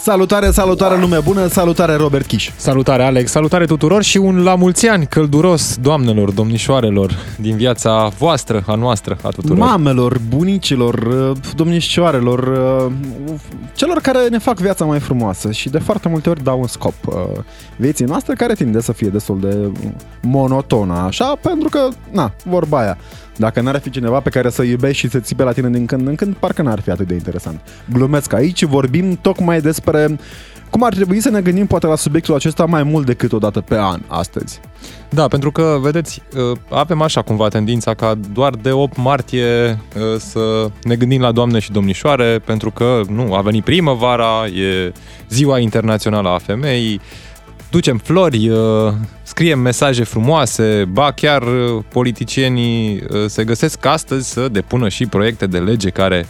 Salutare, salutare lume bună, salutare Robert Chiș. Salutare Alex, salutare tuturor și un la mulți ani călduros doamnelor, domnișoarelor din viața voastră, a noastră, a tuturor. Mamelor, bunicilor, uh, domnișoarelor, uh, celor care ne fac viața mai frumoasă și de foarte multe ori dau un scop uh, vieții noastre care tinde să fie destul de monotonă, așa, pentru că, na, vorba aia. Dacă n-ar fi cineva pe care să iubești și să țipe la tine din când în când, parcă n-ar fi atât de interesant. Glumesc aici, vorbim tocmai despre cum ar trebui să ne gândim poate la subiectul acesta mai mult decât o dată pe an astăzi. Da, pentru că, vedeți, avem așa cumva tendința ca doar de 8 martie să ne gândim la doamne și domnișoare, pentru că, nu, a venit primăvara, e ziua internațională a femeii, ducem flori, uh, scriem mesaje frumoase, ba chiar uh, politicienii uh, se găsesc astăzi să depună și proiecte de lege care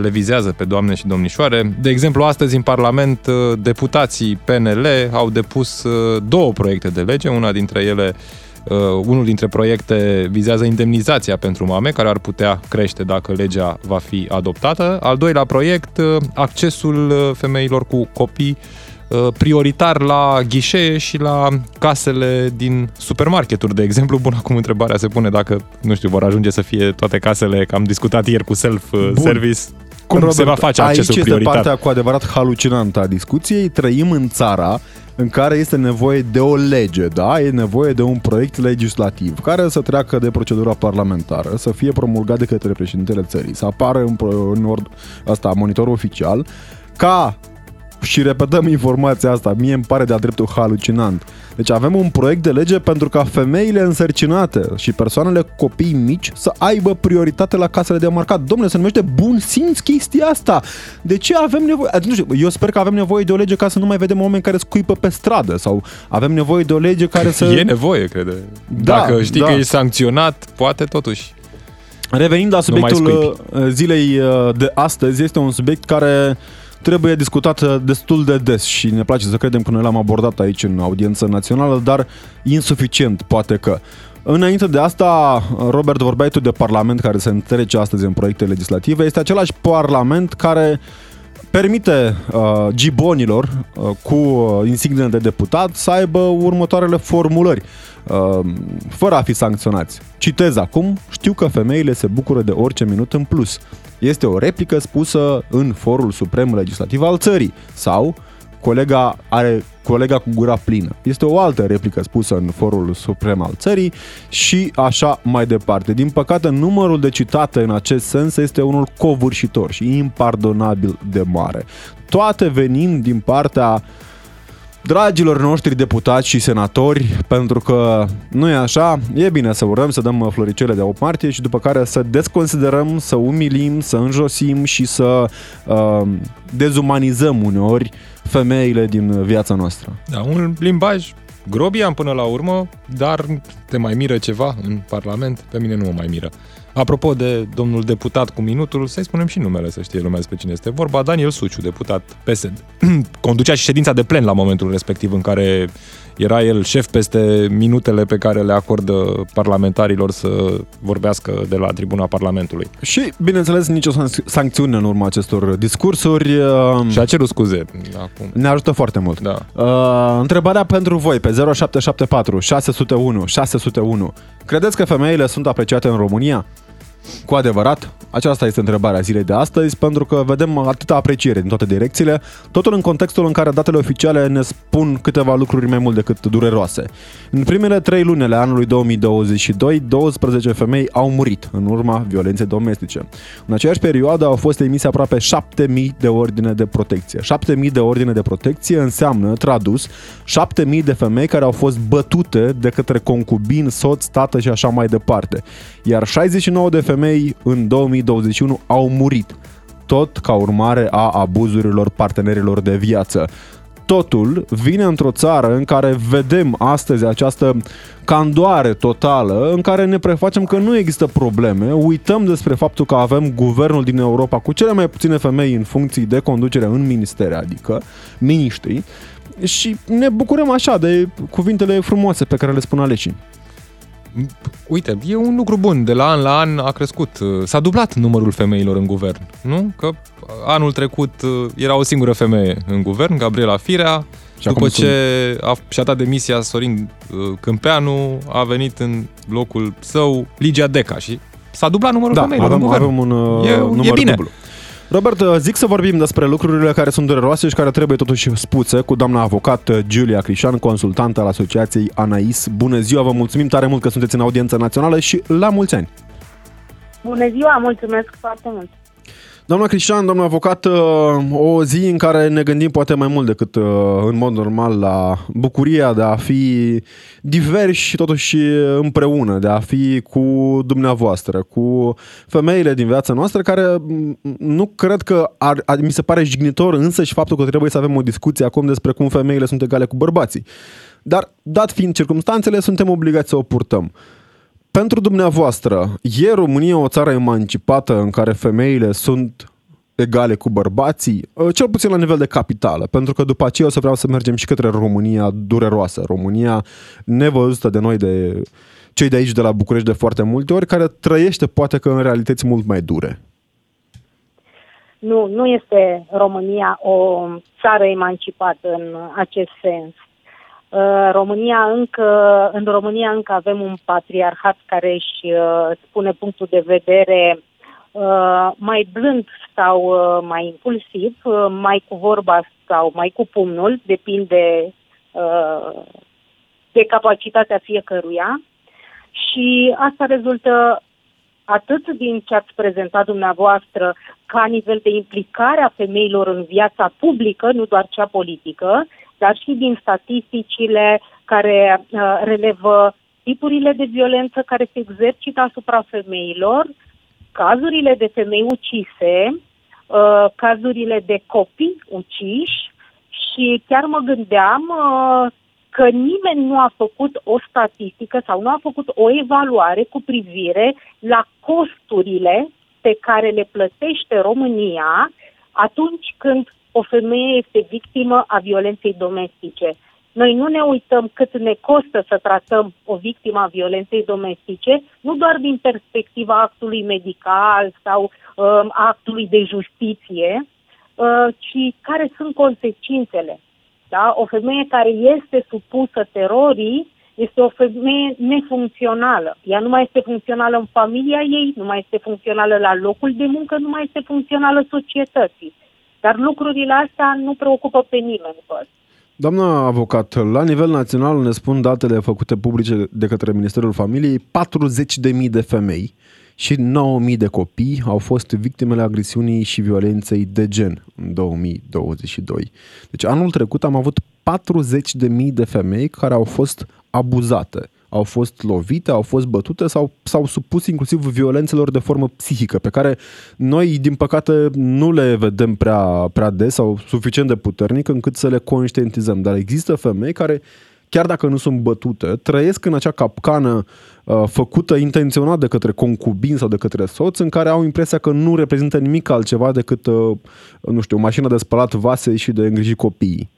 le vizează pe doamne și domnișoare. De exemplu, astăzi în Parlament deputații PNL au depus două proiecte de lege, una dintre ele unul dintre proiecte vizează indemnizația pentru mame, care ar putea crește dacă legea va fi adoptată. Al doilea proiect, accesul femeilor cu copii Uh, prioritar la ghișee și la casele din supermarketuri, de exemplu. Bun, acum întrebarea se pune dacă, nu știu, vor ajunge să fie toate casele, că am discutat ieri cu self-service. Cum Robert, se va face accesul aici prioritar? Aici este partea cu adevărat halucinantă a discuției. Trăim în țara în care este nevoie de o lege, da? E nevoie de un proiect legislativ care să treacă de procedura parlamentară, să fie promulgat de către președintele țării, să apară în, în ord, asta, monitorul oficial, ca și repetăm informația asta, mie îmi pare de-a dreptul halucinant. Deci avem un proiect de lege pentru ca femeile însărcinate și persoanele cu copii mici să aibă prioritate la casele de marcat. Domnule, se numește bun simț chestia asta. De ce avem nevoie? Nu știu, eu sper că avem nevoie de o lege ca să nu mai vedem oameni care scuipă pe stradă sau avem nevoie de o lege care să... E nevoie, cred. Da, Dacă știi da. că ești sancționat, poate totuși. Revenind la subiectul uh, zilei uh, de astăzi, este un subiect care trebuie discutată destul de des și ne place să credem că noi l-am abordat aici în audiență națională, dar insuficient, poate că. Înainte de asta, Robert, vorbeai tu de Parlament care se întrece astăzi în proiecte legislative. Este același Parlament care permite uh, gibonilor uh, cu uh, insigne de deputat să aibă următoarele formulări, uh, fără a fi sancționați. Citez acum, știu că femeile se bucură de orice minut în plus. Este o replică spusă în forul suprem legislativ al țării sau colega are colega cu gura plină. Este o altă replică spusă în forul suprem al țării și așa mai departe. Din păcate, numărul de citate în acest sens este unul covârșitor și impardonabil de mare. Toate venind din partea uh, dragilor noștri deputați și senatori, pentru că nu e așa, e bine să urăm, să dăm floricele de 8 martie și după care să desconsiderăm, să umilim, să înjosim și să uh, dezumanizăm uneori femeile din viața noastră. Da, un limbaj grobian până la urmă, dar te mai miră ceva în Parlament? Pe mine nu mă mai miră. Apropo de domnul deputat cu minutul, să-i spunem și numele, să știe lumea despre cine este vorba. Daniel Suciu, deputat PSD. Conducea și ședința de plen la momentul respectiv în care era el șef peste minutele pe care le acordă parlamentarilor să vorbească de la tribuna Parlamentului. Și, bineînțeles, nicio sancțiune în urma acestor discursuri. Uh, și a cerut scuze. Acum. Ne ajută foarte mult. Da. Uh, întrebarea pentru voi pe 0774 601 601. Credeți că femeile sunt apreciate în România? Cu adevărat? Aceasta este întrebarea zilei de astăzi, pentru că vedem atâta apreciere din toate direcțiile, totul în contextul în care datele oficiale ne spun câteva lucruri mai mult decât dureroase. În primele trei luni ale anului 2022, 12 femei au murit în urma violenței domestice. În aceeași perioadă au fost emise aproape 7000 de ordine de protecție. 7000 de ordine de protecție înseamnă, tradus, 7000 de femei care au fost bătute de către concubin, soț, tată și așa mai departe. Iar 69 de femei femei în 2021 au murit, tot ca urmare a abuzurilor partenerilor de viață. Totul vine într-o țară în care vedem astăzi această candoare totală, în care ne prefacem că nu există probleme, uităm despre faptul că avem guvernul din Europa cu cele mai puține femei în funcții de conducere în ministere, adică miniștri, și ne bucurăm așa de cuvintele frumoase pe care le spun aleșii. Uite, e un lucru bun. De la an la an a crescut. S-a dublat numărul femeilor în guvern, nu? Că anul trecut era o singură femeie în guvern, Gabriela Firea, și După ce a, și-a dat demisia Sorin Câmpeanu, a venit în locul său Ligia Deca și s-a dublat numărul da, femeilor avem, în guvern. avem un uh, e, număr e bine. dublu. Robert, uh, zic să vorbim despre lucrurile care sunt dureroase și care trebuie totuși spuse cu doamna avocat uh, Giulia Crișan, consultantă al Asociației Anais. Bună ziua, vă mulțumim tare mult că sunteți în audiență națională și la mulți ani! Bună ziua, mulțumesc foarte mult! Doamna Cristian, doamna avocat, uh, o zi în care ne gândim poate mai mult decât uh, în mod normal la bucuria de a fi diversi și totuși împreună, de a fi cu dumneavoastră, cu femeile din viața noastră, care mm, nu cred că ar, ar, mi se pare jignitor însă și faptul că trebuie să avem o discuție acum despre cum femeile sunt egale cu bărbații. Dar, dat fiind circumstanțele, suntem obligați să o purtăm. Pentru dumneavoastră, e România o țară emancipată în care femeile sunt egale cu bărbații, ă, cel puțin la nivel de capitală, pentru că după aceea o să vreau să mergem și către România dureroasă, România nevăzută de noi, de cei de aici, de la București, de foarte multe ori, care trăiește poate că în realități mult mai dure. Nu, nu este România o țară emancipată în acest sens. Uh, România încă, în România încă avem un patriarhat care își uh, spune punctul de vedere uh, mai blând sau mai impulsiv, mai cu vorba sau mai cu pumnul, depinde de capacitatea fiecăruia. Și asta rezultă atât din ce ați prezentat dumneavoastră ca nivel de implicare a femeilor în viața publică, nu doar cea politică, dar și din statisticile care uh, relevă tipurile de violență care se exercită asupra femeilor, cazurile de femei ucise, uh, cazurile de copii uciși și chiar mă gândeam uh, că nimeni nu a făcut o statistică sau nu a făcut o evaluare cu privire la costurile pe care le plătește România atunci când o femeie este victimă a violenței domestice. Noi nu ne uităm cât ne costă să tratăm o victimă a violenței domestice, nu doar din perspectiva actului medical sau uh, actului de justiție, uh, ci care sunt consecințele. Da? O femeie care este supusă terorii este o femeie nefuncțională. Ea nu mai este funcțională în familia ei, nu mai este funcțională la locul de muncă, nu mai este funcțională societății. Dar lucrurile astea nu preocupă pe nimeni. Bă. Doamna avocat, la nivel național ne spun datele făcute publice de către Ministerul Familiei, 40.000 de femei și 9.000 de copii au fost victimele agresiunii și violenței de gen în 2022. Deci anul trecut am avut 40.000 de femei care au fost abuzate au fost lovite, au fost bătute sau s-au supus inclusiv violențelor de formă psihică, pe care noi, din păcate, nu le vedem prea, prea des sau suficient de puternic încât să le conștientizăm. Dar există femei care chiar dacă nu sunt bătute, trăiesc în acea capcană uh, făcută intenționat de către concubin sau de către soț, în care au impresia că nu reprezintă nimic altceva decât, uh, nu știu, o mașină de spălat vase și de îngrijit copiii.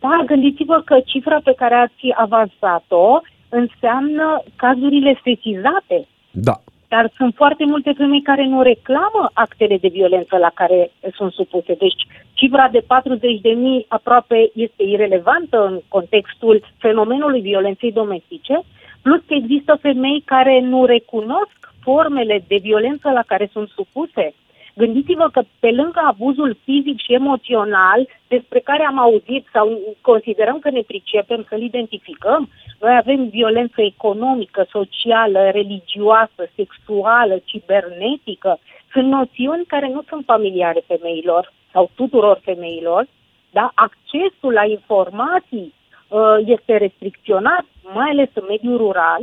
Da, gândiți-vă că cifra pe care ați avansat-o înseamnă cazurile sesizate. Da. Dar sunt foarte multe femei care nu reclamă actele de violență la care sunt supuse. Deci cifra de 40 de mii aproape este irelevantă în contextul fenomenului violenței domestice, plus că există femei care nu recunosc formele de violență la care sunt supuse. Gândiți-vă că pe lângă abuzul fizic și emoțional despre care am auzit sau considerăm că ne pricepem să-l identificăm, noi avem violență economică, socială, religioasă, sexuală, cibernetică. Sunt noțiuni care nu sunt familiare femeilor sau tuturor femeilor, da? Accesul la informații uh, este restricționat, mai ales în mediul rural.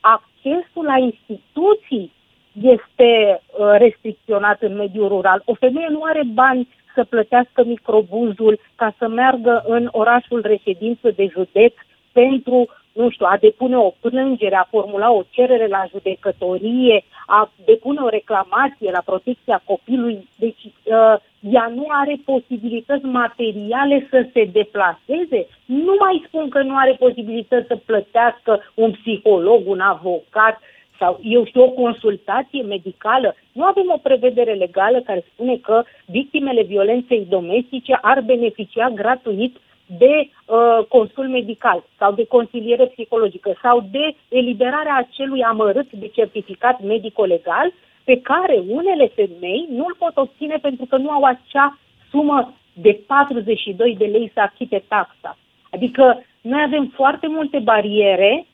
Accesul la instituții este uh, restricționat în mediul rural. O femeie nu are bani să plătească microbuzul ca să meargă în orașul reședință de județ pentru, nu știu, a depune o plângere, a formula o cerere la judecătorie, a depune o reclamație la protecția copilului. Deci uh, ea nu are posibilități materiale să se deplaseze. Nu mai spun că nu are posibilități să plătească un psiholog, un avocat sau, eu știu, o consultație medicală. Nu avem o prevedere legală care spune că victimele violenței domestice ar beneficia gratuit de uh, consul medical sau de consiliere psihologică sau de eliberarea acelui amărât de certificat medico-legal pe care unele femei nu îl pot obține pentru că nu au acea sumă de 42 de lei să achite taxa. Adică noi avem foarte multe bariere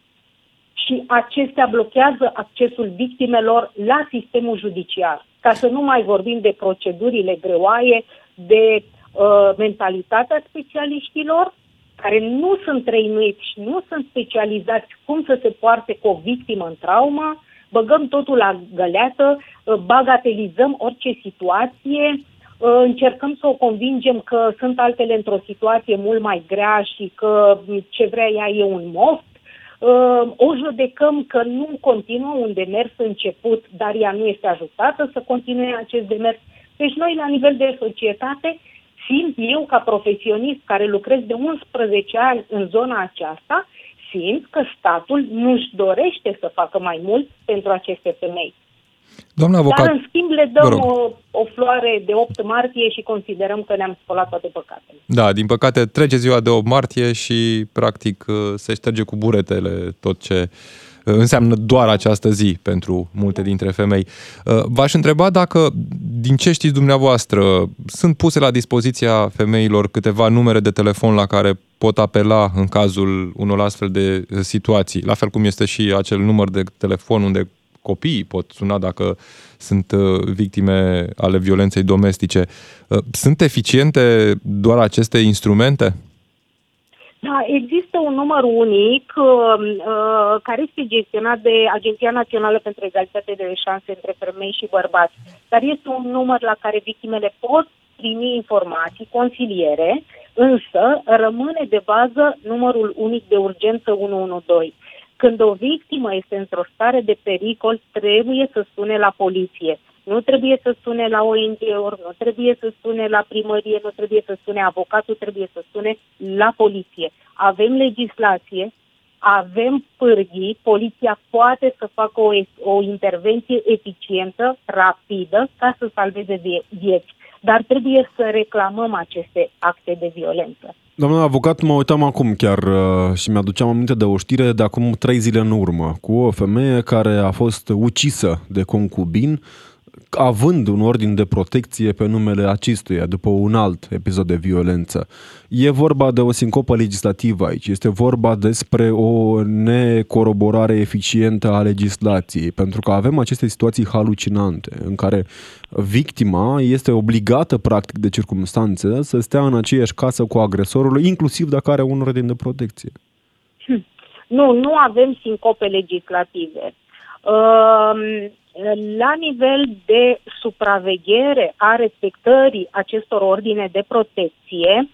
și acestea blochează accesul victimelor la sistemul judiciar. Ca să nu mai vorbim de procedurile greoaie, de uh, mentalitatea specialiștilor, care nu sunt trăinuiți și nu sunt specializați cum să se poarte cu o victimă în traumă, băgăm totul la găleată, uh, bagatelizăm orice situație, uh, încercăm să o convingem că sunt altele într-o situație mult mai grea și că ce vrea ea e un moft, uh, o judecăm că nu continuă un demers început, dar ea nu este ajutată să continue acest demers. Deci noi, la nivel de societate, simt eu ca profesionist care lucrez de 11 ani în zona aceasta, simt că statul nu-și dorește să facă mai mult pentru aceste femei. Doamna avocat, Dar, în schimb, le dăm o, o floare de 8 martie și considerăm că ne-am spălat toate păcatele. Da, din păcate trece ziua de 8 martie și, practic, se șterge cu buretele tot ce înseamnă doar această zi pentru multe dintre femei. V-aș întreba dacă, din ce știți dumneavoastră, sunt puse la dispoziția femeilor câteva numere de telefon la care pot apela în cazul unor astfel de situații, la fel cum este și acel număr de telefon unde copiii pot suna dacă sunt uh, victime ale violenței domestice. Uh, sunt eficiente doar aceste instrumente? Da, există un număr unic uh, uh, care este gestionat de Agenția Națională pentru Egalitate de Șanse între Femei și Bărbați, dar este un număr la care victimele pot primi informații, consiliere, însă rămâne de bază numărul unic de urgență 112. Când o victimă este într-o stare de pericol, trebuie să sune la poliție. Nu trebuie să sune la ONG-uri, nu trebuie să sune la primărie, nu trebuie să sune avocatul, trebuie să sune la poliție. Avem legislație, avem pârghii, poliția poate să facă o, o intervenție eficientă, rapidă, ca să salveze vieți. Dar trebuie să reclamăm aceste acte de violență. Doamna avocat, mă uitam acum chiar uh, și mi-aduceam aminte de o știre de acum trei zile în urmă, cu o femeie care a fost ucisă de concubin având un ordin de protecție pe numele acestuia după un alt episod de violență. E vorba de o sincopă legislativă aici, este vorba despre o necoroborare eficientă a legislației, pentru că avem aceste situații halucinante în care victima este obligată practic de circunstanțe să stea în aceeași casă cu agresorul, inclusiv dacă are un ordin de protecție. Hm. Nu, nu avem sincope legislative. Uh, la nivel de supraveghere a respectării acestor ordine de protecție,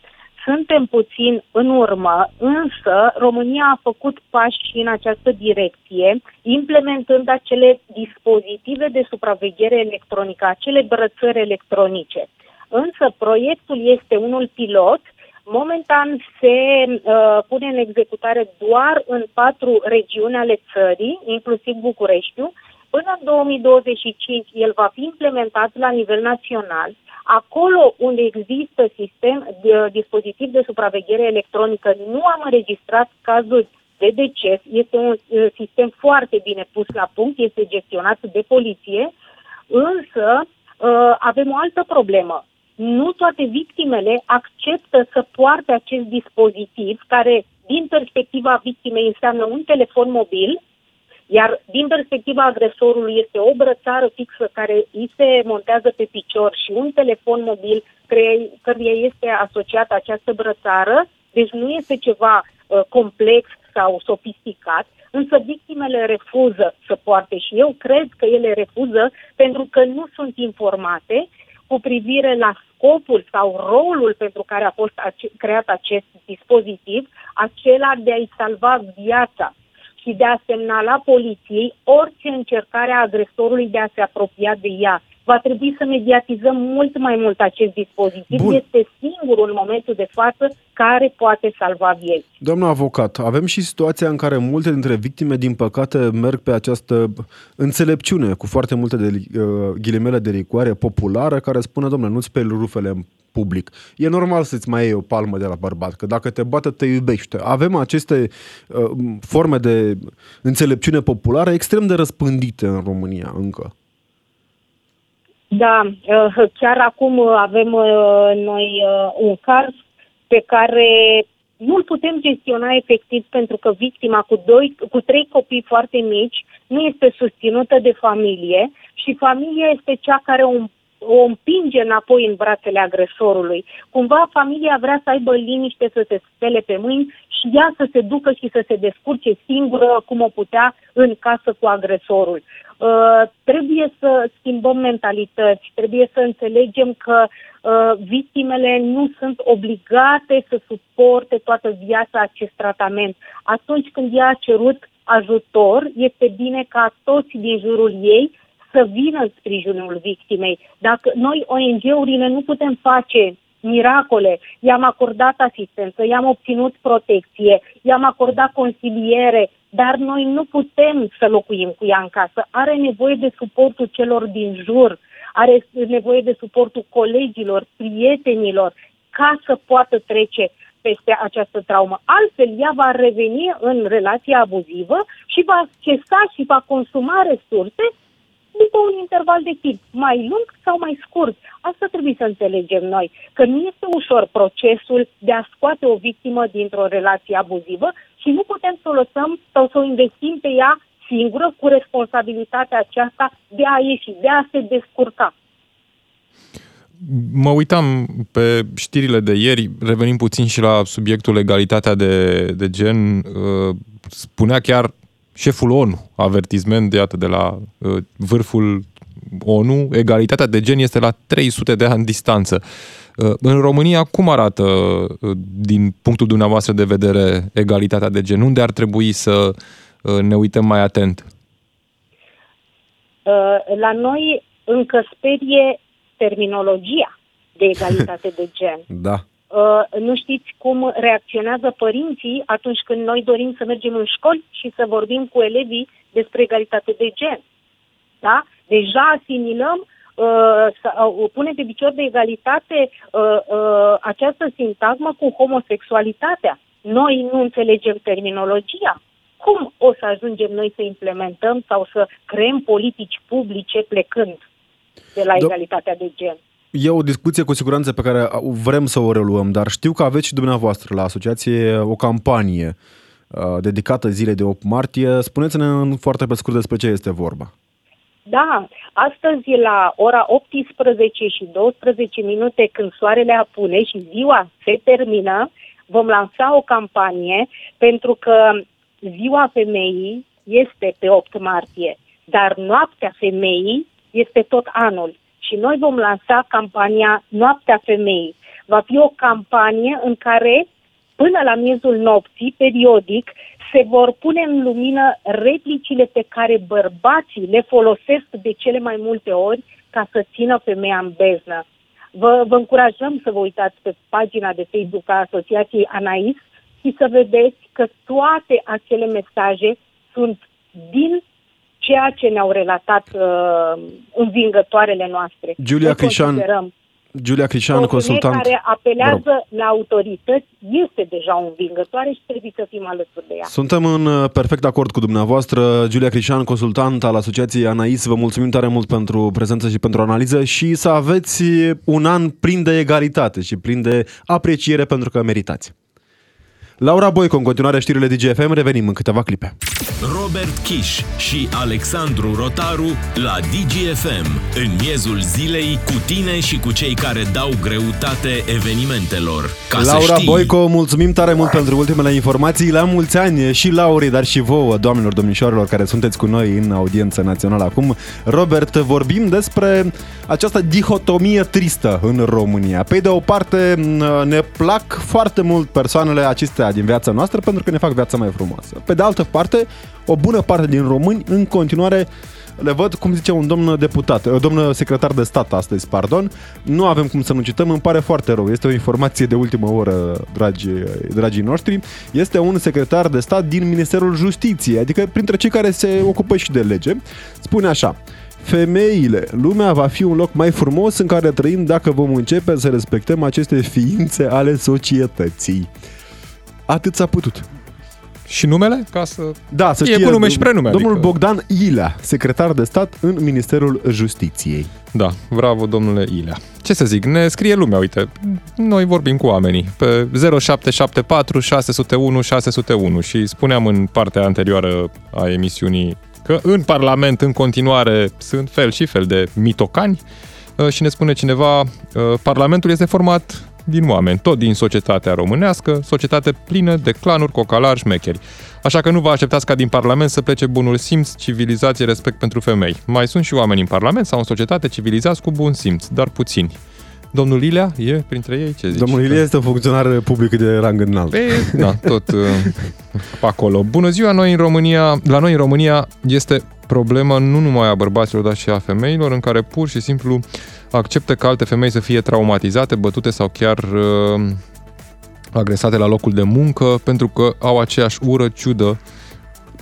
suntem puțin în urmă, însă România a făcut pași și în această direcție, implementând acele dispozitive de supraveghere electronică, acele brățări electronice. Însă proiectul este unul pilot, momentan se uh, pune în executare doar în patru regiuni ale țării, inclusiv Bucureștiu, Până în 2025 el va fi implementat la nivel național. Acolo unde există sistem, de, dispozitiv de supraveghere electronică, nu am înregistrat cazuri de deces. Este un uh, sistem foarte bine pus la punct, este gestionat de poliție, însă uh, avem o altă problemă. Nu toate victimele acceptă să poarte acest dispozitiv care, din perspectiva victimei, înseamnă un telefon mobil, iar din perspectiva agresorului este o brățară fixă care îi se montează pe picior și un telefon mobil căruia este asociată această brățară, deci nu este ceva uh, complex sau sofisticat, însă victimele refuză să poarte și eu cred că ele refuză pentru că nu sunt informate cu privire la scopul sau rolul pentru care a fost creat acest dispozitiv, acela de a-i salva viața și de a semnala poliției orice încercare a agresorului de a se apropia de ea. Va trebui să mediatizăm mult mai mult acest dispozitiv. Bun. Este singurul în momentul de față care poate salva vieți. Doamna avocat, avem și situația în care multe dintre victime, din păcate, merg pe această înțelepciune cu foarte multe de, uh, ghilimele de ricoare populară care spune, domnule, nu-ți pe rufele în public. E normal să-ți mai iei o palmă de la bărbat, că dacă te bate, te iubește. Avem aceste uh, forme de înțelepciune populară extrem de răspândite în România încă. Da, uh, chiar acum avem uh, noi uh, un caz pe care nu-l putem gestiona efectiv pentru că victima cu, doi, cu trei copii foarte mici nu este susținută de familie și familia este cea care o, o împinge înapoi în brațele agresorului. Cumva familia vrea să aibă liniște, să se spele pe mâini și ea să se ducă și să se descurce singură cum o putea în casă cu agresorul. Uh, trebuie să schimbăm mentalități, trebuie să înțelegem că uh, victimele nu sunt obligate să suporte toată viața acest tratament. Atunci când ea a cerut ajutor, este bine ca toți din jurul ei să vină în sprijinul victimei. Dacă noi, ONG-urile, nu putem face miracole, i-am acordat asistență, i-am obținut protecție, i-am acordat consiliere, dar noi nu putem să locuim cu ea în casă. Are nevoie de suportul celor din jur, are nevoie de suportul colegilor, prietenilor, ca să poată trece peste această traumă. Altfel, ea va reveni în relația abuzivă și va accesa și va consuma resurse după un interval de timp, mai lung sau mai scurt. Asta trebuie să înțelegem noi, că nu este ușor procesul de a scoate o victimă dintr-o relație abuzivă și nu putem să o lăsăm sau să o investim pe ea singură cu responsabilitatea aceasta de a ieși, de a se descurca. Mă uitam pe știrile de ieri, revenim puțin și la subiectul egalitatea de, de gen. Uh, spunea chiar șeful ONU, avertisment de, iată, de la uh, vârful ONU, egalitatea de gen este la 300 de ani distanță. Uh, în România, cum arată, uh, din punctul dumneavoastră de vedere, egalitatea de gen? Unde ar trebui să uh, ne uităm mai atent? Uh, la noi încă sperie terminologia de egalitate de gen. Da. Uh, nu știți cum reacționează părinții atunci când noi dorim să mergem în școli și să vorbim cu elevii despre egalitate de gen. Da? Deja asimilăm uh, să uh, pune pe picior de egalitate uh, uh, această sintagmă cu homosexualitatea. Noi nu înțelegem terminologia. Cum o să ajungem noi să implementăm sau să creăm politici publice plecând de la Do- egalitatea de gen? E o discuție cu siguranță pe care vrem să o reluăm, dar știu că aveți și dumneavoastră la asociație o campanie uh, dedicată zilei de 8 martie. Spuneți-ne foarte pe scurt despre ce este vorba. Da, astăzi la ora 18 și 12 minute când soarele apune și ziua se termină, vom lansa o campanie pentru că ziua femeii este pe 8 martie, dar noaptea femeii este tot anul și noi vom lansa campania Noaptea Femeii. Va fi o campanie în care, până la miezul nopții, periodic, se vor pune în lumină replicile pe care bărbații le folosesc de cele mai multe ori ca să țină femeia în beznă. Vă, vă încurajăm să vă uitați pe pagina de Facebook a Asociației Anais și să vedeți că toate acele mesaje sunt din ceea ce ne-au relatat uh, învingătoarele noastre. Giulia Crișan, Giulia Crișan, consultant. care apelează la autorități este deja o învingătoare și trebuie să fim alături de ea. Suntem în uh, perfect acord cu dumneavoastră. Giulia Crișan, consultant al Asociației Anais, vă mulțumim tare mult pentru prezență și pentru analiză și să aveți un an plin de egalitate și plin de apreciere pentru că meritați. Laura Boico, în continuare știrile DGFM, revenim în câteva clipe. Robert Kiș și Alexandru Rotaru la DGFM, în miezul zilei, cu tine și cu cei care dau greutate evenimentelor. Ca Laura să știi... Boico, mulțumim tare mult pentru ultimele informații. La mulți ani și Laurii, dar și vouă, doamnelor, domnișoarelor, care sunteți cu noi în audiență națională acum. Robert, vorbim despre această dihotomie tristă în România. Pe de o parte, ne plac foarte mult persoanele acestea din viața noastră pentru că ne fac viața mai frumoasă. Pe de altă parte, o bună parte din români în continuare le văd, cum zice un domn deputat, uh, domn secretar de stat astăzi, pardon, nu avem cum să nu cităm, îmi pare foarte rău, este o informație de ultimă oră, dragi, dragii noștri, este un secretar de stat din Ministerul Justiției, adică printre cei care se ocupă și de lege, spune așa, femeile. Lumea va fi un loc mai frumos în care trăim dacă vom începe să respectăm aceste ființe ale societății. Atât s-a putut. Și numele? Ca să da, să știe, cu nume și prenume. Domnul adică... Bogdan Ilea, secretar de stat în Ministerul Justiției. Da, bravo domnule Ilea. Ce să zic, ne scrie lumea, uite, noi vorbim cu oamenii pe 0774 601 601 și spuneam în partea anterioară a emisiunii că în Parlament în continuare sunt fel și fel de mitocani uh, și ne spune cineva, uh, Parlamentul este format din oameni, tot din societatea românească, societate plină de clanuri, cocalari, șmecheri. Așa că nu vă așteptați ca din Parlament să plece bunul simț, civilizație, respect pentru femei. Mai sunt și oameni în Parlament sau în societate civilizați cu bun simț, dar puțini. Domnul Ilea e printre ei? Ce zici? Domnul Ilea este un funcționar public de rang înalt. Pe, da, tot uh, acolo. Bună ziua, noi în România, la noi în România este problema nu numai a bărbaților, dar și a femeilor, în care pur și simplu acceptă că alte femei să fie traumatizate, bătute sau chiar uh, agresate la locul de muncă, pentru că au aceeași ură ciudă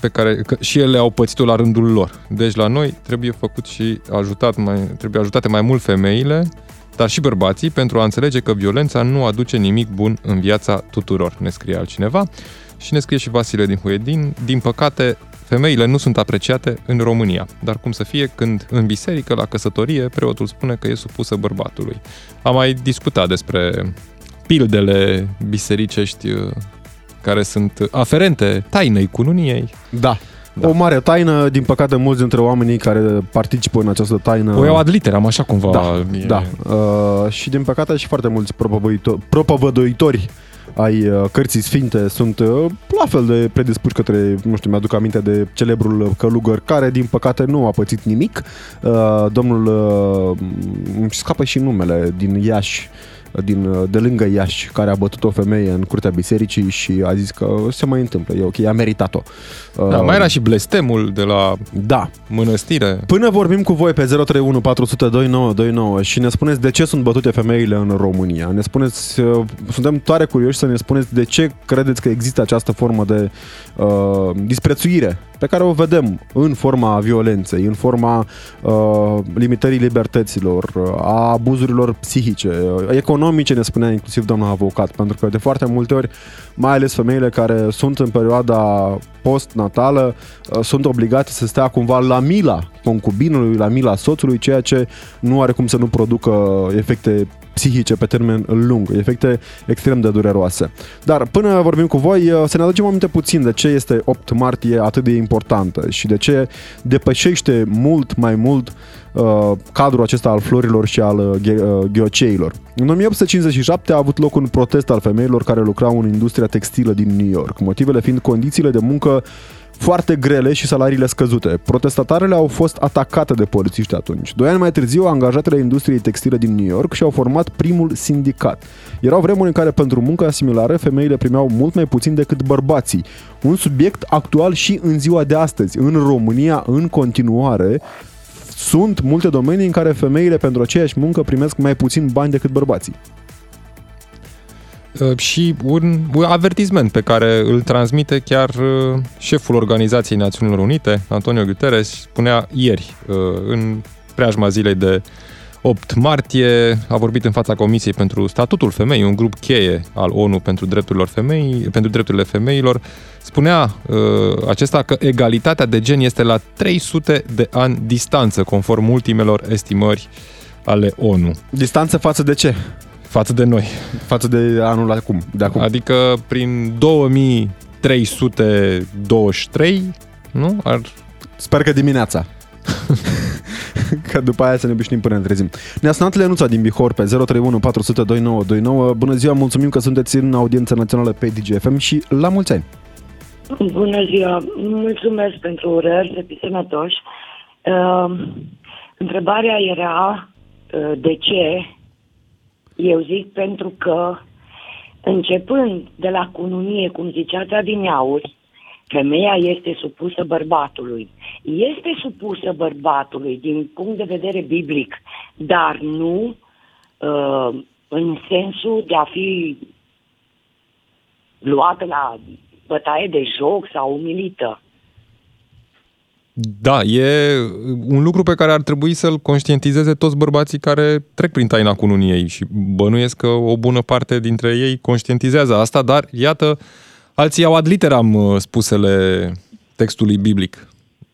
pe care că și ele au pățit-o la rândul lor. Deci la noi trebuie făcut și ajutat mai, trebuie ajutate mai mult femeile, dar și bărbații, pentru a înțelege că violența nu aduce nimic bun în viața tuturor, ne scrie altcineva. Și ne scrie și Vasile din Huedin, din păcate, femeile nu sunt apreciate în România. Dar cum să fie când în biserică, la căsătorie, preotul spune că e supusă bărbatului. Am mai discutat despre pildele bisericești uh, care sunt aferente tainei cununiei. Da. Da. O mare taină, din păcate mulți dintre oamenii care participă în această taină... O iau ad literam, așa cumva. Da, e... da. Uh, și din păcate și foarte mulți propovăduitori ai uh, cărții sfinte sunt uh, la fel de predispuși către, nu știu, mi-aduc aminte de celebrul călugăr care, din păcate, nu a pățit nimic. Uh, domnul, îmi scapă și numele, din Iași, din, de lângă Iași, care a bătut o femeie în curtea bisericii și a zis că se mai întâmplă, e ok, a meritat-o. Da, uh, mai era și blestemul de la da. mănăstire. Până vorbim cu voi pe 031 400 2929 și ne spuneți de ce sunt bătute femeile în România. Ne spuneți, uh, suntem tare curioși să ne spuneți de ce credeți că există această formă de uh, disprețuire pe care o vedem în forma violenței, în forma uh, limitării libertăților, uh, a abuzurilor psihice, uh, economice, ne spunea inclusiv doamna avocat, pentru că de foarte multe ori, mai ales femeile care sunt în perioada post-natală, uh, sunt obligate să stea cumva la mila concubinului, la mila soțului, ceea ce nu are cum să nu producă efecte psihice pe termen lung, efecte extrem de dureroase. Dar până vorbim cu voi, uh, să ne aducem aminte puțin de ce este 8 martie atât de importantă și de ce depășește mult mai mult uh, cadrul acesta al florilor și al uh, uh ghioceilor. În 1857 a avut loc un protest al femeilor care lucrau în industria textilă din New York, motivele fiind condițiile de muncă foarte grele și salariile scăzute. Protestatarele au fost atacate de polițiști atunci. Doi ani mai târziu, angajatele industriei textile din New York și-au format primul sindicat. Erau vremuri în care pentru muncă similară femeile primeau mult mai puțin decât bărbații. Un subiect actual și în ziua de astăzi. În România, în continuare, sunt multe domenii în care femeile pentru aceeași muncă primesc mai puțin bani decât bărbații. Uh, și un, un avertisment pe care îl transmite chiar uh, șeful Organizației Națiunilor Unite, Antonio Guterres, spunea ieri, uh, în preajma zilei de 8 martie, a vorbit în fața Comisiei pentru Statutul Femeii, un grup cheie al ONU pentru drepturile, femei, pentru drepturile femeilor. Spunea uh, acesta că egalitatea de gen este la 300 de ani distanță, conform ultimelor estimări ale ONU. Distanță față de ce? Față de noi. Față de anul acum, de acum. Adică prin 2323, nu? Ar... Sper că dimineața. că după aia să ne obișnim până ne trezim. Ne-a sunat Lenuța din Bihor pe 031 400 2929. Bună ziua, mulțumim că sunteți în audiență națională pe DGFM și la mulți ani! Bună ziua, mulțumesc pentru urări, de sănătoși. Uh, întrebarea era uh, de ce eu zic pentru că începând de la cununie, cum ziceați adineauri, femeia este supusă bărbatului. Este supusă bărbatului din punct de vedere biblic, dar nu uh, în sensul de a fi luată la bătaie de joc sau umilită. Da, e un lucru pe care ar trebui să-l conștientizeze toți bărbații care trec prin taina cununiei și bănuiesc că o bună parte dintre ei conștientizează asta, dar iată, alții au ad literam uh, spusele textului biblic.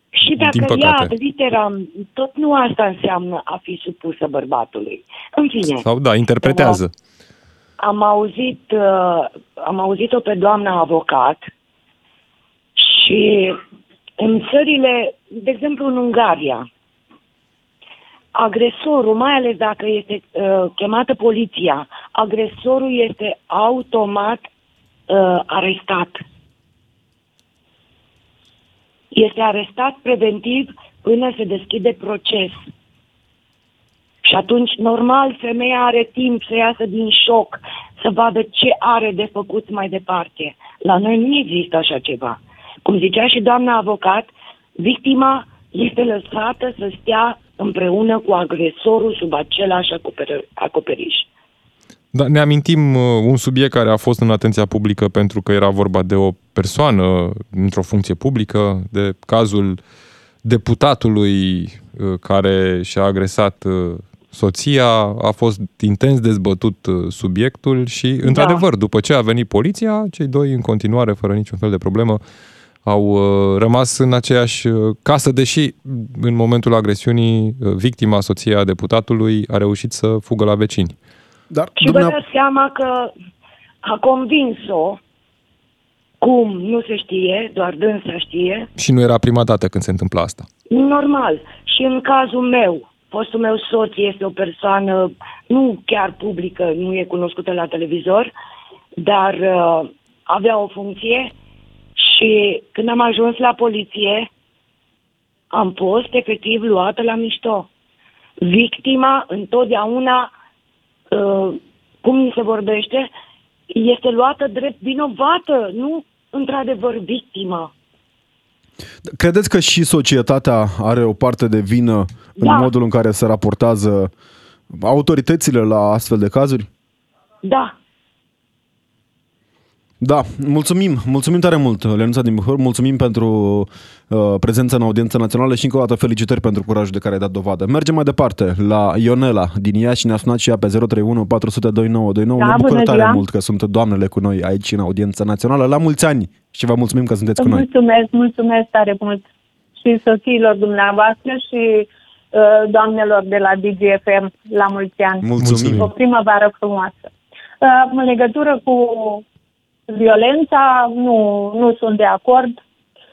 Și dacă ia ad literam, tot nu asta înseamnă a fi supusă bărbatului. În fine. Sau da, interpretează. Am auzit, uh, am auzit-o pe doamna avocat și în țările, de exemplu în Ungaria, agresorul, mai ales dacă este uh, chemată poliția, agresorul este automat uh, arestat. Este arestat preventiv până se deschide proces. Și atunci, normal, femeia are timp să iasă din șoc, să vadă ce are de făcut mai departe. La noi nu există așa ceva. Cum zicea și doamna avocat, victima este lăsată să stea împreună cu agresorul sub același acoperiș. Da, ne amintim uh, un subiect care a fost în atenția publică pentru că era vorba de o persoană într-o funcție publică, de cazul deputatului uh, care și-a agresat uh, soția, a fost intens dezbătut subiectul și, da. într-adevăr, după ce a venit poliția, cei doi, în continuare, fără niciun fel de problemă, au uh, rămas în aceeași uh, casă, deși în momentul agresiunii uh, victima, soția deputatului, a reușit să fugă la vecini. Dar, și vă dați seama că a convins-o cum, nu se știe, doar dânsa știe. Și nu era prima dată când se întâmplă asta. Normal. Și în cazul meu, fostul meu soț este o persoană nu chiar publică, nu e cunoscută la televizor, dar uh, avea o funcție și când am ajuns la poliție, am fost efectiv luată la mișto. Victima întotdeauna, uh, cum se vorbește, este luată drept vinovată, nu într-adevăr victimă. Credeți că și societatea are o parte de vină da. în modul în care se raportează autoritățile la astfel de cazuri? Da, da, mulțumim, mulțumim tare mult, Lenuța din Buhor, mulțumim pentru uh, prezența în audiență națională și încă o dată felicitări pentru curajul de care ai dat dovadă. Mergem mai departe la Ionela din Iași, ne-a sunat și ea pe 031 400 2929. Da, ne bucur tare ziua. mult că sunt doamnele cu noi aici în audiența națională. La mulți ani și vă mulțumim că sunteți cu noi. Mulțumesc, mulțumesc tare mult și soțiilor dumneavoastră și uh, doamnelor de la DGFM la mulți ani. Mulțumim. O primăvară frumoasă. Uh, în legătură cu violența, nu, nu sunt de acord.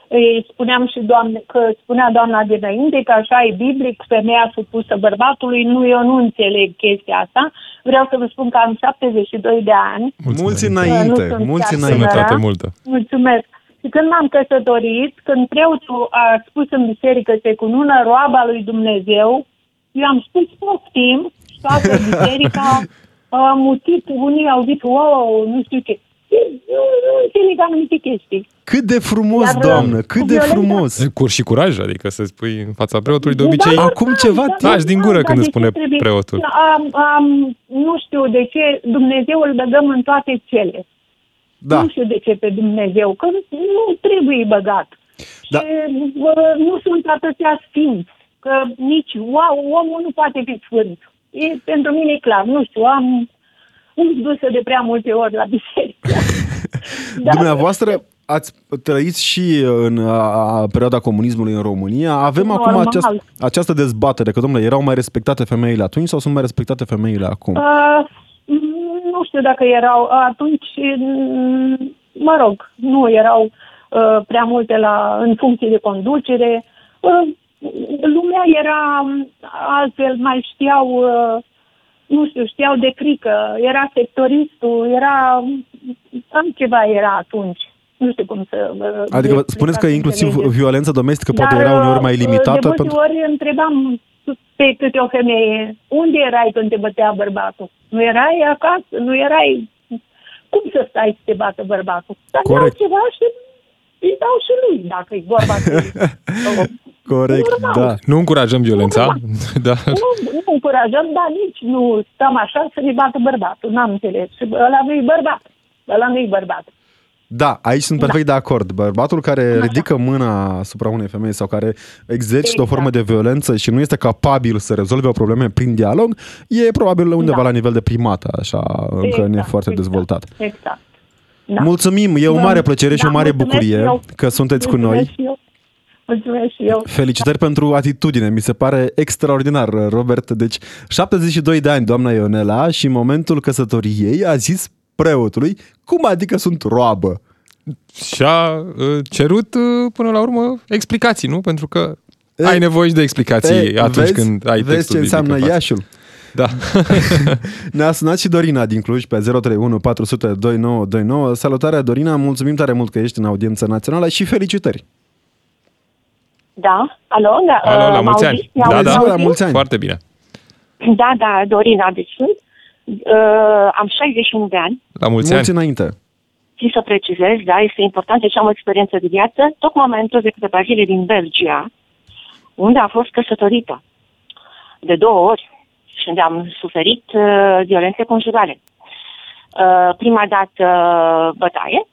Îi spuneam și doamne, că spunea doamna dinainte că așa e biblic, femeia supusă bărbatului. Nu, eu nu înțeleg chestia asta. Vreau să vă spun că am 72 de ani. Mulți înainte, mulți înainte. multă. Mulțumesc. Și când m-am căsătorit, când preotul a spus în biserică se cunună roaba lui Dumnezeu, eu am spus poftim și toată biserica a mutit, unii au zis, wow, nu știu ce înțeleg anumite chestii. Cât de frumos, Iar, doamnă, cât de frumos. Cur și curaj, adică să spui în fața preotului de da, obicei. Da, Acum ceva da, timp. din gură da, când îți spune trebuie, preotul. Am, am, nu știu de ce Dumnezeu îl băgăm în toate cele. Da. Nu știu de ce pe Dumnezeu, că nu trebuie băgat. Da. Și, uh, nu sunt atâția sfinți, că nici wow, omul nu poate fi sfânt. E, pentru mine e clar, nu știu, am dusă de prea multe ori la biserică. Dar... Dumneavoastră ați trăit și în a, perioada comunismului în România. Avem Normal. acum aceast, această dezbatere, că, domnule, erau mai respectate femeile atunci sau sunt mai respectate femeile acum? Uh, nu știu dacă erau atunci, mă rog, nu erau uh, prea multe la, în funcție de conducere. Uh, lumea era altfel, mai știau uh, nu știu, știau de frică, era sectoristul, era altceva era atunci. Nu știu cum să... Adică spuneți că inclusiv violența domestică Dar, poate era uneori mai limitată? De multe ori întrebam pe câte o femeie, unde erai când te bătea bărbatul? Nu erai acasă? Nu erai cum să stai să te bată bărbatul? Dar Corect. ceva și îi dau și lui, dacă e vorba de... Corect, Normal. da. Nu încurajăm violența, da. nu, nu încurajăm, dar nici nu stăm așa să ne bată bărbatul. N-am înțeles. Ăla nu-i bărbat. Ăla nu-i bărbat. Da, aici sunt Da. perfect de acord. Bărbatul care Așa. ridică mâna asupra unei femei sau care exercită o Exact. formă de violență și nu este capabil să rezolve o problemă prin dialog, e probabil undeva Da. la nivel de primat, așa, încă nu e foarte dezvoltat. Exact. Da. Mulțumim, e o Vă- mare plăcere și o da, mare mulțumesc bucurie și eu. că sunteți cu Mulțumesc noi. și eu. Mulțumesc și eu. Felicitări pentru atitudine, mi se pare extraordinar, Robert. Deci, 72 de ani, doamna Ionela, și în momentul căsătoriei a zis preotului, cum adică sunt roabă? Și a uh, cerut uh, până la urmă explicații, nu? Pentru că E, ai nevoie și de explicații E, atunci vezi, când ai vezi textul ce biblic înseamnă în față. Iașul. Da. Ne-a sunat și Dorina din Cluj pe 031 400 2929. Salutare, Dorina, mulțumim tare mult că ești în audiență națională și felicitări. Da? Alo? Da, Alo, la uh, mulți m-auziți? ani. Mi-auziți? Da, da, Bună ziua, la mulți ani. Foarte bine. Da, da, Dorina, deci sunt. Uh, am 61 de ani. La mulți, Mulți ani. înainte. Țin să precizez, da, este important, deci am o experiență de viață, tocmai am întors de câteva zile din Belgia, unde a fost căsătorită de două ori și unde am suferit uh, violențe conjugale. Uh, prima dată uh, bătaie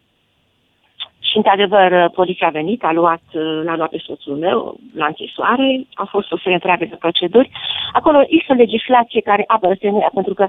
și, într-adevăr, uh, poliția a venit, a luat, uh, l-a luat pe soțul meu la închisoare, a fost o serie întreagă de proceduri. Acolo este o legislație care apără femeia, pentru că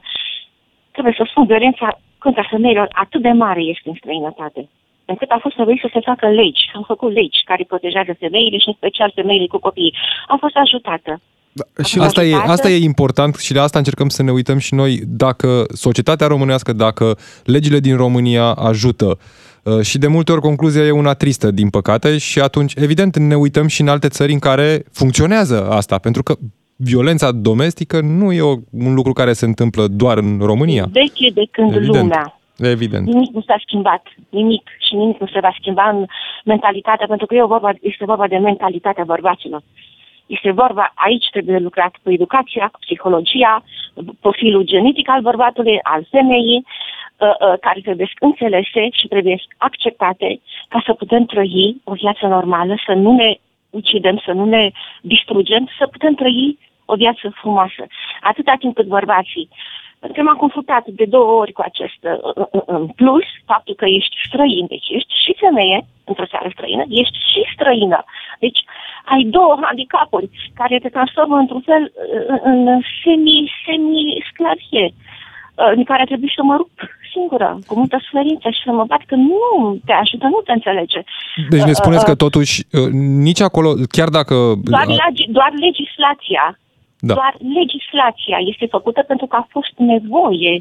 trebuie să spun, violența contra femeilor atât de mare este în străinătate încât a fost nevoit să se facă legi. Am făcut legi care protejează femeile și în special femeile cu copii. Am fost ajutată. Da, și Asta e, ajutată. asta e important și de asta încercăm să ne uităm și noi dacă societatea românească, dacă legile din România ajută. Uh, Și de multe ori concluzia e una tristă, din păcate, și atunci, evident, ne uităm și în alte țări în care funcționează asta, pentru că violența domestică nu e o, un lucru care se întâmplă doar în România. Veche de când Evident. lumea. Evident. Nimic nu s-a schimbat. Nimic. Și nimic nu se va schimba în mentalitatea, pentru că e vorba, este vorba de mentalitatea bărbaților. Este vorba, aici trebuie lucrat cu educația, cu psihologia, profilul genetic al bărbatului, al femeii, uh, uh, care trebuie înțelese și trebuie acceptate ca să putem trăi o viață normală, să nu ne ucidem, să nu ne distrugem, să putem trăi o viață frumoasă. Atâta timp cât bărbații pentru că m-am confruntat de două ori cu acest uh, uh, uh, plus, faptul că ești străin, deci ești și femeie într-o țară străină, ești și străină. Deci ai două handicapuri care te transformă într-un fel uh, în semi, semi-sclavie uh, în care trebuie să mă rup singură, cu multă suferință și să mă bat că nu te ajută, nu te înțelege. Deci ne Uh, spuneți uh, că totuși uh, nici acolo, chiar dacă... Doar, legi, doar legislația, Da. doar legislația este făcută pentru că a fost nevoie.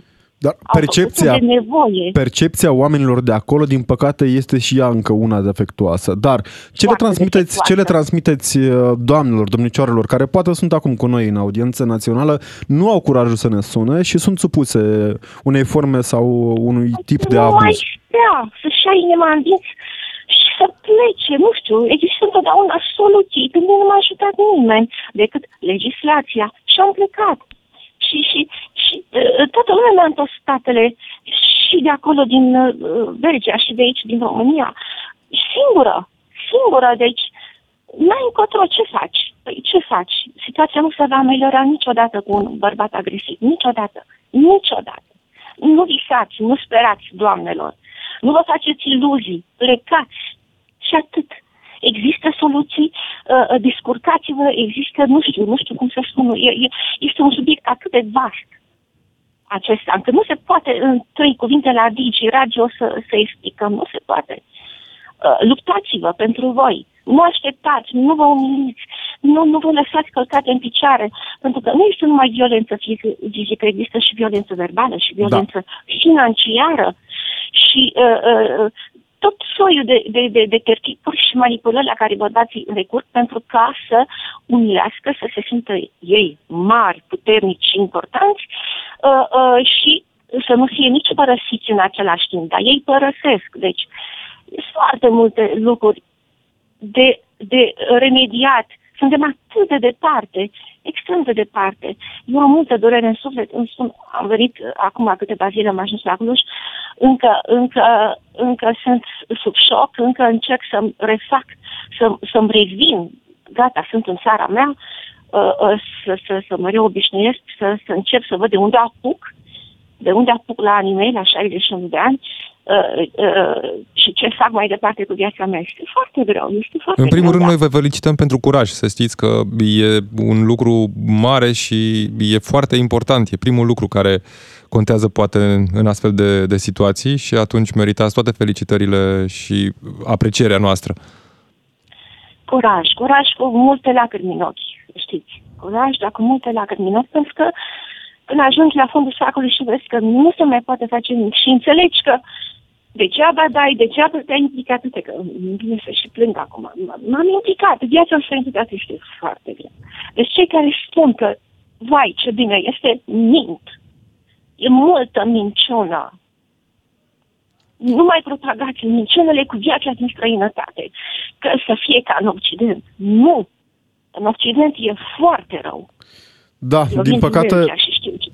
Dar Au percepția, făcut-o de nevoie. percepția oamenilor de acolo, din păcate, este și ea încă una defectuoasă. Dar ce le, Foarte transmiteți, ce defectuoasă. le transmiteți uh, doamnelor, domnicioarelor, care poate sunt acum cu noi în audiență națională, nu au curajul să ne sune și sunt supuse unei forme sau unui tip de nu abuz? mai stea să-și ia inima în dinți și să plece, nu știu, există întotdeauna soluții, când nu m-a ajutat nimeni decât legislația și am plecat. Și, și, și uh, toată lumea mi-a întors statele și de acolo din uh, Belgia și de aici din România. Singură, singură, deci n-ai încotro, ce faci? Păi ce faci? Situația nu se va ameliora niciodată cu un bărbat agresiv, niciodată, niciodată. Nu visați, nu sperați, doamnelor. Nu vă faceți iluzii, plecați și atât. Există soluții, uh, uh, discurcați-vă, există, nu știu, nu știu cum să spun, e, e, este un subiect atât de vast acesta, încât nu se poate în trei cuvinte la Digi Radio să, să explicăm, nu se poate. Uh, luptați-vă pentru voi, nu așteptați, nu vă umiliți, nu, nu vă lăsați călcate în picioare, pentru că nu este numai violență fizică, fizică, există și violență verbală și violență da. financiară și uh, uh, tot soiul de, de, de, de tertipuri și manipulări la care bărbații recurg pentru ca să umilească, să se simtă ei mari, puternici și importanți uh, uh, și să nu fie nici părăsiți în același timp, dar ei părăsesc. Deci, sunt foarte multe lucruri de, de remediat, Suntem atât de departe, extrem de departe. Eu am multă durere în suflet. Îmi spun, am venit uh, acum câteva zile, am ajuns la Cluj, încă, încă, încă sunt sub șoc, încă încerc să-mi refac, să, să-mi revin. Gata, sunt în țara mea, uh, uh, să, să, să mă reobișnuiesc, să, să încep să văd de unde apuc, de unde apuc la anime, la 61 de ani, uh, uh, și ce fac mai departe cu viața mea. Este foarte greu, este foarte În primul greu, rând, da. noi vă felicităm pentru curaj. Să știți că e un lucru mare și e foarte important. E primul lucru care contează poate în- în astfel de, de situații și atunci meritați toate felicitările și aprecierea noastră. curaj, curaj cu multe lacrimi în ochi, știți. Curaj, dar cu multe lacrimi în ochi, pentru că când ajungi la fundul sacului și vezi că nu se mai poate face nimic și înțelegi că degeaba dai, degeaba te-ai implicat, uite că îmi vine să și plâng acum. M- M-am implicat, viața în străinătate este foarte grea. Deci cei care spun că, vai, ce bine este, mint. E multă minciună. Nu mai propagați minciunile cu viața din străinătate, că să fie ca în Occident. Nu! În Occident e foarte rău. Da, Eu din vin păcate Belgia și știu ce.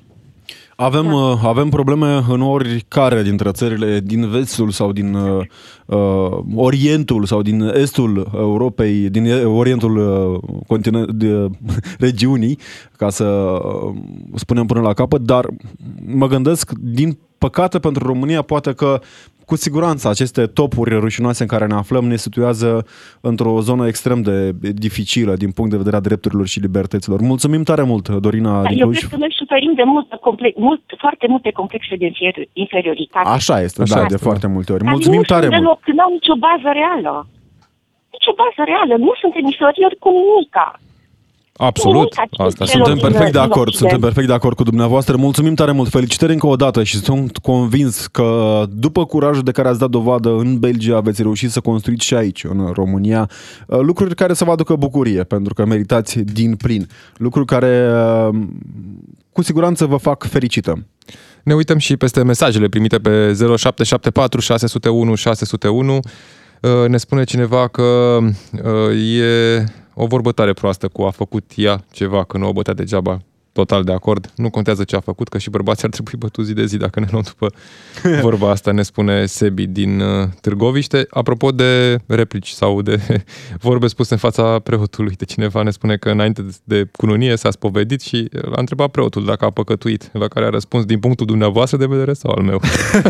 Avem, Da. uh, avem probleme în oricare dintre țările din vestul sau din uh, uh, Orientul sau din estul Europei, din Orientul uh, continent, de, uh, regiunii, ca să uh, spunem până la capăt, dar mă gândesc, din păcate pentru România, poate că cu siguranță aceste topuri rușinoase în care ne aflăm ne situează într-o zonă extrem de dificilă din punct de vedere a drepturilor și libertăților. Mulțumim tare mult, Dorina Dar din eu Cluj. cred că noi suferim de multă complex, mult, foarte multe complexe de inferi- inferioritate. Așa este, Așa da, este, de foarte multe ori. Care Mulțumim nu tare sunt mult. deloc, că n-au nicio bază reală. Nicio bază reală. Nu suntem inferiori cu nimica. Absolut. Nimic acest Asta celor suntem Suntem din- perfect de din acord, Occident. suntem perfect de acord cu dumneavoastră. Mulțumim tare mult, felicitări încă o dată și sunt convins că după curajul de care ați dat dovadă în Belgia veți reuși să construiți și aici, în România, uh, lucruri care să vă aducă bucurie, pentru că meritați din plin. Lucruri care uh, cu siguranță vă fac fericită. Ne uităm și peste mesajele primite pe 0774 601 601. Uh, Ne spune cineva că uh, e o vorbă tare proastă cu a făcut ea ceva, că nu o bătea degeaba. Total de acord. Nu contează ce a făcut, că și bărbații ar trebui bătuți zi de zi dacă ne luăm după vorba asta, ne spune Sebi din uh, Târgoviște. Apropo de replici sau de vorbe spuse în fața preotului, de cineva ne spune că înainte de cununie s-a spovedit și l-a întrebat preotul dacă a păcătuit, la care a răspuns din punctul dumneavoastră de vedere sau al meu.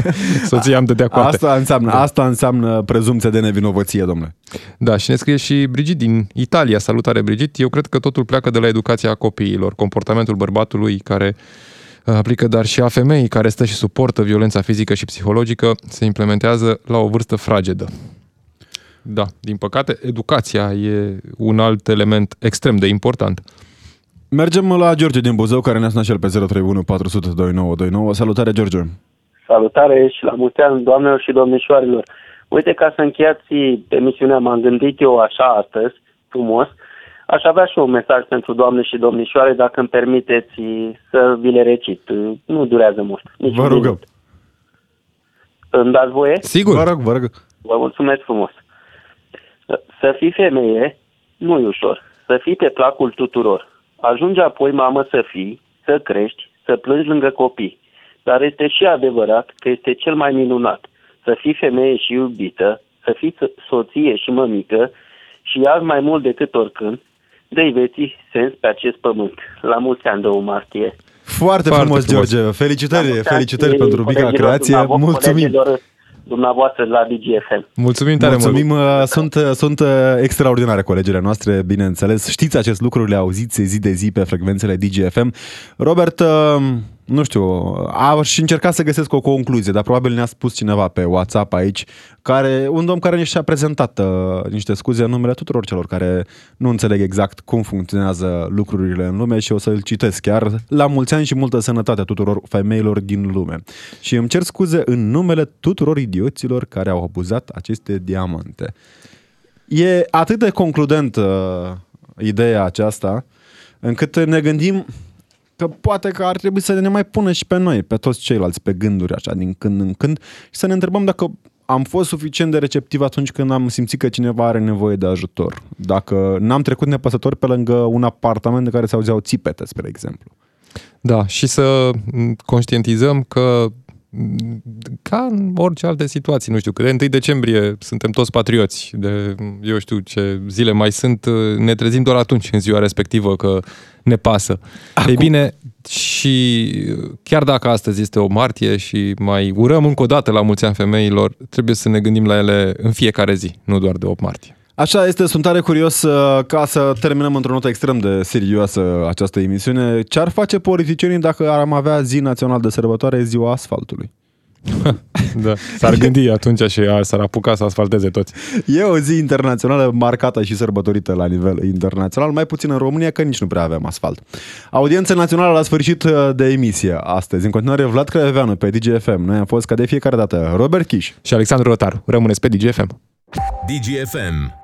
Soția am dădea coate. Asta înseamnă, asta înseamnă prezumția de nevinovăție, domnule. Da, și ne scrie și Brigit din Italia. Salutare, Brigit. Eu cred că totul pleacă de la educația copiilor, comportamentul bărbatului care uh, aplică, dar și a femeii care stă și suportă violența fizică și psihologică, se implementează la o vârstă fragedă. Da, din păcate, educația e un alt element extrem de important. Mergem la George din Buzău, care ne-a sunat și el pe 031 400 2929. Salutare, George! Salutare și la mulți ani, doamnelor și domnișoarelor. Uite, ca să încheiați emisiunea, m-am gândit eu așa astăzi, frumos. Aș avea și un mesaj pentru doamne și domnișoare, dacă îmi permiteți să vi le recit. Nu durează mult. Nici Vă un rugăm. minut. Îmi dați voie? Sigur, Vă rog, vă rog. Vă mulțumesc frumos. Să fii femeie nu e ușor. Să fii pe placul tuturor. Ajunge apoi mamă să fii, să crești, să plângi lângă copii. Dar este și adevărat că este cel mai minunat. Să fii femeie și iubită, să fii so- soție și mămică și azi mai mult decât oricând, dă-i veții sens pe acest pământ. La mulți ani, 2 martie. Foarte, Foarte frumos, frumos. George. Felicitări, La mulți ani felicitări și pentru mica colegilor creație. dumneavo- Mulțumim. colegilor Dumneavoastră la DGFM. mulțumim tare Mulțumim, mult. uh, sunt, uh, sunt uh, extraordinare colegele noastre, bineînțeles. Știți acest lucru, le auziți zi de zi pe frecvențele DGFM. Robert, uh, nu știu, aș încerca să găsesc o concluzie, dar probabil ne-a spus cineva pe WhatsApp aici, care, un domn care și-a prezentat uh, niște scuze în numele tuturor celor care nu înțeleg exact cum funcționează lucrurile în lume și o să-l citesc chiar la mulți ani și multă sănătate tuturor femeilor din lume. Și îmi cer scuze în numele tuturor idioților care au abuzat aceste diamante. E atât de concludent uh, ideea aceasta, încât ne gândim că poate că ar trebui să ne mai pună și pe noi, pe toți ceilalți, pe gânduri așa, din când în când și să ne întrebăm dacă am fost suficient de receptiv atunci când am simțit că cineva are nevoie de ajutor. Dacă n-am trecut nepăsător pe lângă un apartament de care se auzeau țipete, spre exemplu. Da, și să conștientizăm că ca în orice alte situații, nu știu, că de 1 decembrie suntem toți patrioți, de eu știu ce zile mai sunt, ne trezim doar atunci, în ziua respectivă, că ne pasă. Acum... Ei bine, și chiar dacă astăzi este o martie și mai urăm încă o dată la mulți ani femeilor, trebuie să ne gândim la ele în fiecare zi, nu doar de 8 martie. Așa este, sunt tare curios uh, ca să terminăm într-o notă extrem de serioasă această emisiune. Ce ar face politicienii dacă ar avea zi național de sărbătoare, ziua asfaltului? da, s-ar gândi atunci și s-ar apuca să asfalteze toți. E o zi internațională marcată și sărbătorită la nivel internațional, mai puțin în România, că nici nu prea avem asfalt. Audiența națională la sfârșit uh, de emisie astăzi. În continuare, Vlad Craveanu pe DGFM. Noi am fost ca de fiecare dată Robert Kiș și Alexandru Rotaru. Rămâneți pe DGFM. DGFM